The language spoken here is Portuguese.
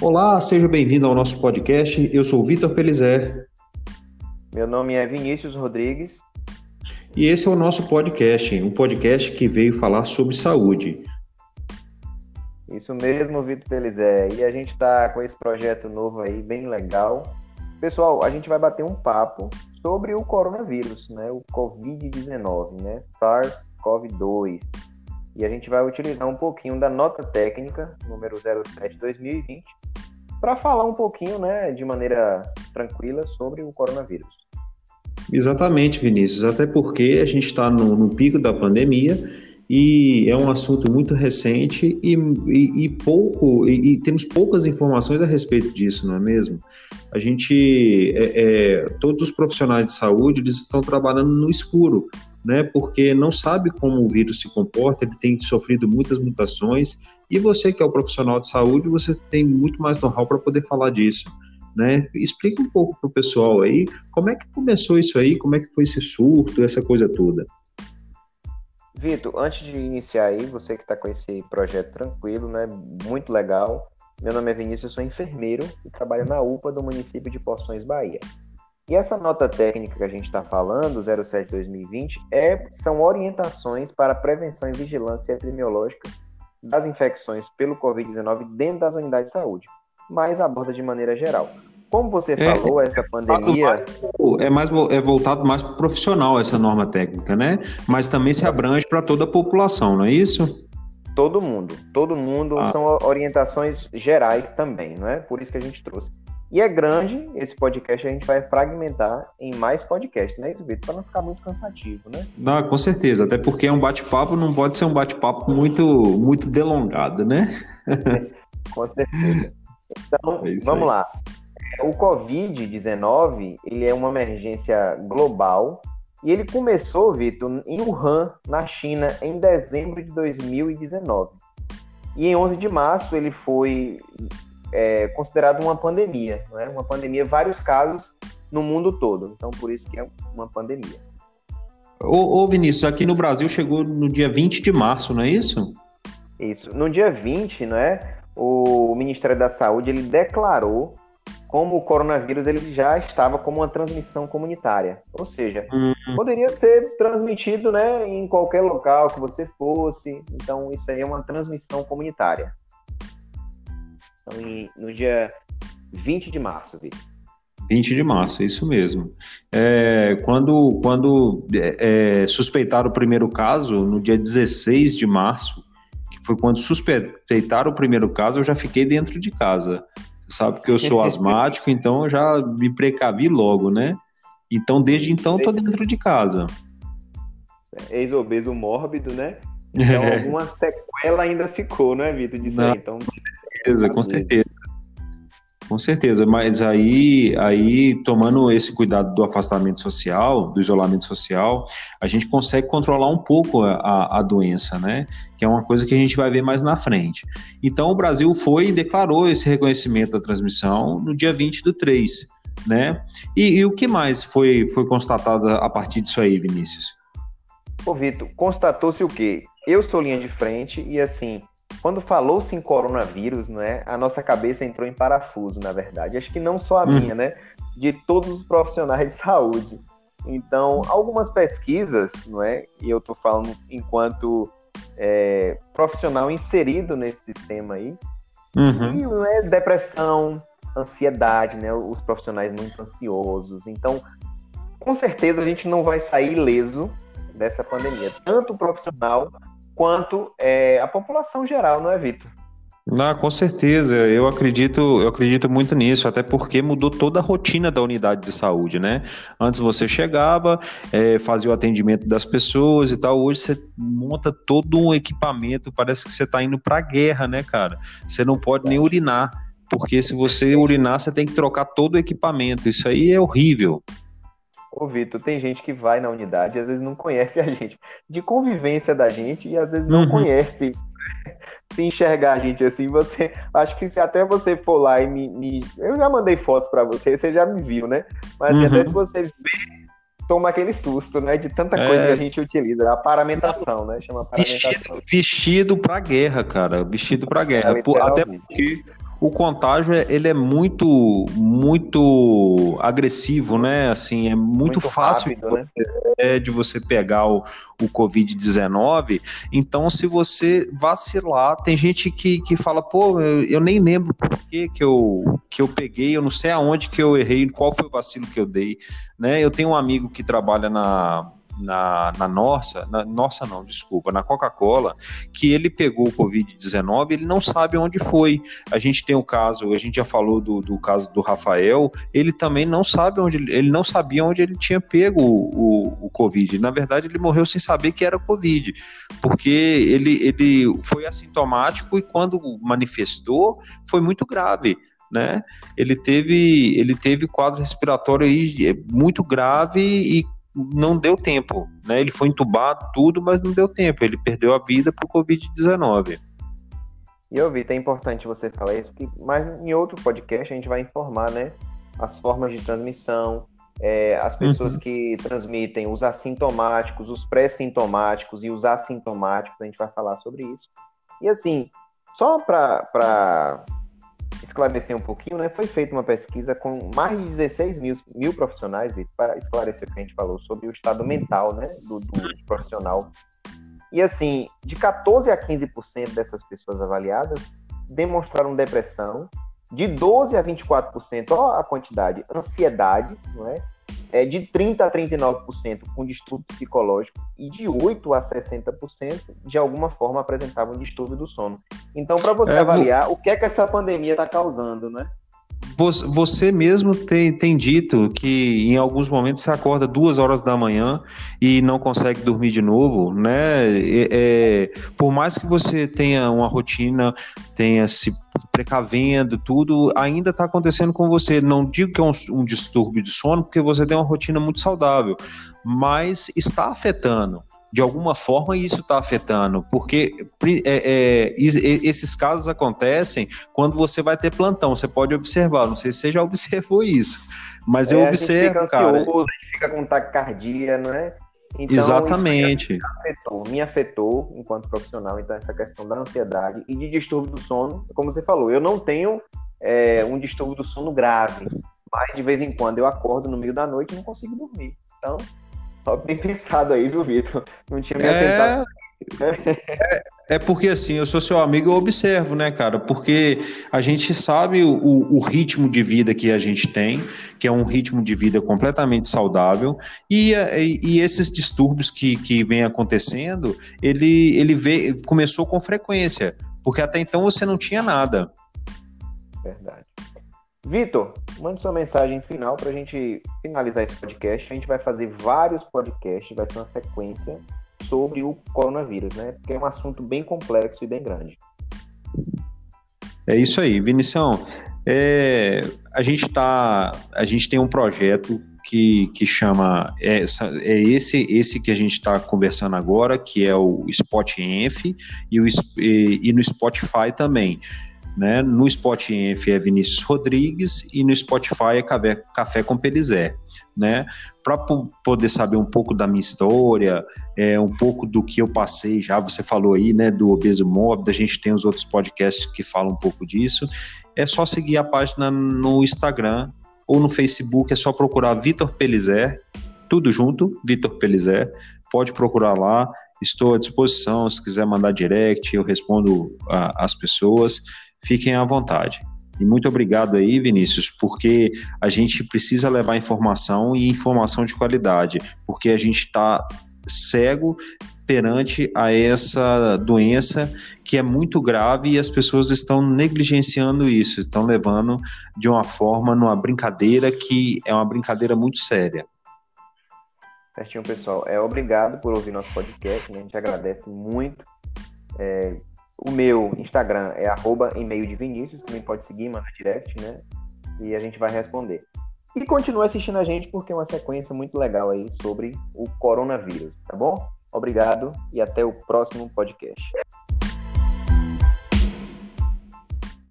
Olá, seja bem-vindo ao nosso podcast. Eu sou Vitor Pelizé. Meu nome é Vinícius Rodrigues. E esse é o nosso podcast, um podcast que veio falar sobre saúde. Isso mesmo, Vitor Pelizé. E a gente está com esse projeto novo aí, bem legal. Pessoal, a gente vai bater um papo sobre o coronavírus, né? O Covid-19, né? SARS-CoV-2. E a gente vai utilizar um pouquinho da nota técnica, número 07-2020, para falar um pouquinho, né, de maneira tranquila sobre o coronavírus. Exatamente, Vinícius. Até porque a gente está no, no, pico da pandemia e é um assunto muito recente e, e, e pouco e, e, temos poucas informações a respeito disso, não é mesmo? A gente, é, é, todos os profissionais de saúde, eles estão trabalhando no escuro, né? Porque não sabe como o vírus se comporta, ele tem sofrido muitas mutações e você que é o profissional de saúde, você tem muito mais know-how para poder falar disso. Né? Explica um pouco para o pessoal aí como é que começou isso aí, como é que foi esse surto, essa coisa toda. Vitor, antes de iniciar aí, você que está com esse projeto tranquilo, né? Muito legal. Meu nome é Vinícius, eu sou enfermeiro e trabalho na UPA do município de Poções, Bahia. E essa nota técnica que a gente está falando, 07-2020, é, são orientações para prevenção e vigilância epidemiológica das infecções pelo Covid-19 dentro das unidades de saúde, mas aborda de maneira geral. Como você é, falou, essa pandemia. É mais é voltado mais para o profissional essa norma técnica, né? Mas também se abrange para toda a população, não é isso? Todo mundo, todo mundo ah. são orientações gerais também, não é? Por isso que a gente trouxe. E é grande esse podcast, a gente vai fragmentar em mais podcasts, né, isso, Vitor? Para não ficar muito cansativo, né? Não, com certeza, até porque é um bate-papo, não pode ser um bate-papo muito, muito delongado, né? com certeza. Então, é vamos aí. lá. O Covid-19, ele é uma emergência global e ele começou, Vitor, em Wuhan, na China, em dezembro de 2019. E em 11 de março ele foi é, considerado uma pandemia, não é? Uma pandemia, vários casos no mundo todo. Então, por isso que é uma pandemia. Ô, ô Vinícius, aqui no Brasil chegou no dia 20 de março, não é isso? Isso. No dia 20, não é? O Ministério da Saúde ele declarou como o coronavírus ele já estava como uma transmissão comunitária, ou seja, uhum. poderia ser transmitido, né, em qualquer local que você fosse. Então isso aí é uma transmissão comunitária. Então, em, no dia 20 de março, Vitor. 20 de março, é isso mesmo. É, quando quando é, é, suspeitaram o primeiro caso, no dia 16 de março, que foi quando suspeitaram o primeiro caso, eu já fiquei dentro de casa. Você sabe que eu sou asmático, então eu já me precavi logo, né? Então, desde então, estou dentro de casa. Ex-obeso mórbido, né? Então, é. alguma sequela ainda ficou, né, Vitor, disso Não, aí. Então, certeza, com certeza. Com certeza, mas aí, aí tomando esse cuidado do afastamento social, do isolamento social, a gente consegue controlar um pouco a, a doença, né? Que é uma coisa que a gente vai ver mais na frente. Então, o Brasil foi e declarou esse reconhecimento da transmissão no dia 20 do 3, né? E, e o que mais foi, foi constatado a partir disso aí, Vinícius? Ô, Vitor, constatou-se o quê? Eu sou linha de frente e, assim, quando falou-se em coronavírus, né, a nossa cabeça entrou em parafuso, na verdade. Acho que não só a hum. minha, né, de todos os profissionais de saúde. Então, algumas pesquisas, não é, e eu estou falando enquanto é, profissional inserido nesse sistema aí, uhum. e não é depressão, ansiedade, né, os profissionais muito ansiosos. Então, com certeza a gente não vai sair ileso dessa pandemia, tanto o profissional quanto é, a população geral, não é, Vitor? Com certeza, eu acredito, eu acredito muito nisso, até porque mudou toda a rotina da unidade de saúde, né? Antes você chegava, é, fazia o atendimento das pessoas e tal, hoje você monta todo um equipamento, parece que você está indo para a guerra, né, cara? Você não pode nem urinar, porque se você urinar, você tem que trocar todo o equipamento, isso aí é horrível. Ô, Vitor, tem gente que vai na unidade e às vezes não conhece a gente, de convivência da gente e às vezes não uhum. conhece se enxergar a gente assim, você acho que se até você for lá e me, me eu já mandei fotos para você, você já me viu, né? Mas uhum. até se você vê, toma aquele susto, né? De tanta coisa é... que a gente utiliza, a paramentação, né? Chama paramentação. Vestido, vestido para guerra, cara, vestido para guerra, é, até porque o contágio é, ele é muito muito agressivo, né? Assim, é muito, muito fácil rápido, né? é, de você pegar o, o Covid-19. Então, se você vacilar, tem gente que, que fala, pô, eu, eu nem lembro por que, que, eu, que eu peguei, eu não sei aonde que eu errei, qual foi o vacilo que eu dei. Né? Eu tenho um amigo que trabalha na, na, na nossa, na nossa não, desculpa, na Coca-Cola, que ele pegou o Covid-19, ele não sabe onde foi. A gente tem o caso, a gente já falou do, do caso do Rafael, ele também não sabe onde, ele não sabia onde ele tinha pego o, o, o Covid. Na verdade, ele morreu sem saber que era Covid, porque ele, ele foi assintomático e quando manifestou, foi muito grave. Né? Ele teve ele teve quadro respiratório aí é, muito grave e não deu tempo, né? Ele foi entubado, tudo, mas não deu tempo. Ele perdeu a vida por Covid-19. E eu vi, é importante você falar isso, porque mas em outro podcast a gente vai informar, né? As formas de transmissão, é, as pessoas uhum. que transmitem, os assintomáticos, os pré-sintomáticos e os assintomáticos, a gente vai falar sobre isso. E assim, só para esclarecer um pouquinho, né? Foi feita uma pesquisa com mais de 16 mil, mil profissionais, para esclarecer o que a gente falou sobre o estado mental, né? Do, do profissional. E assim, de 14 a 15% dessas pessoas avaliadas demonstraram depressão, de 12 a 24%, ó a quantidade, ansiedade, não é? É, de 30% a 39% com distúrbio psicológico e de 8% a 60% de alguma forma apresentavam distúrbio do sono. Então, para você é, avaliar o que é que essa pandemia está causando, né? Você mesmo tem, tem dito que em alguns momentos você acorda duas horas da manhã e não consegue dormir de novo, né? É, é, por mais que você tenha uma rotina, tenha se precavendo, tudo, ainda está acontecendo com você. Não digo que é um, um distúrbio de sono, porque você tem uma rotina muito saudável, mas está afetando de alguma forma isso está afetando, porque é, é, esses casos acontecem quando você vai ter plantão. Você pode observar, não sei se você já observou isso, mas é, eu observo, a gente fica cara. Ansioso, a gente fica com taquicardia, não é? Então, Exatamente. Me afetou, me afetou enquanto profissional, então, essa questão da ansiedade e de distúrbio do sono, como você falou, eu não tenho é, um distúrbio do sono grave, mas de vez em quando eu acordo no meio da noite e não consigo dormir. Então, só bem pensado aí, viu, Vitor? Não tinha me atentado. É, é porque assim, eu sou seu amigo, eu observo, né, cara? Porque a gente sabe o, o, ritmo de vida que a gente tem, que é um ritmo de vida completamente saudável, e, e, e esses distúrbios que, que vem acontecendo, ele, ele vê, começou com frequência, porque até então você não tinha nada. Vitor, mande sua mensagem final para a gente finalizar esse podcast. A gente vai fazer vários podcasts, vai ser uma sequência sobre o coronavírus, né? Porque é um assunto bem complexo e bem grande. É isso aí, Vinição. É, a gente tá, a gente tem um projeto que, que chama é, é esse esse que a gente está conversando agora, que é o Spot Enf e, e, e no Spotify também. Né? No Spotify é Vinícius Rodrigues e no Spotify é Café, Café com Pelizé. Né? Para poder saber um pouco da minha história, é, um pouco do que eu passei já, você falou aí, né, do obeso mórbid, a gente tem os outros podcasts que falam um pouco disso, é só seguir a página no Instagram ou no Facebook, é só procurar Vitor Pelizé, tudo junto, Vitor Pelizé, pode procurar lá, estou à disposição, se quiser mandar direct, eu respondo às pessoas, fiquem à vontade. E muito obrigado aí, Vinícius, porque a gente precisa levar informação e informação de qualidade, porque a gente está cego perante a essa doença que é muito grave e as pessoas estão negligenciando isso, estão levando de uma forma numa brincadeira que é uma brincadeira muito séria. Certinho, pessoal. É obrigado por ouvir nosso podcast, né? a gente agradece muito. É, o meu Instagram é arroba e-mail de Vinícius, também pode seguir, manda direct, né? E a gente vai responder. E continue assistindo a gente porque é uma sequência muito legal aí sobre o coronavírus, tá bom? Obrigado e até o próximo podcast.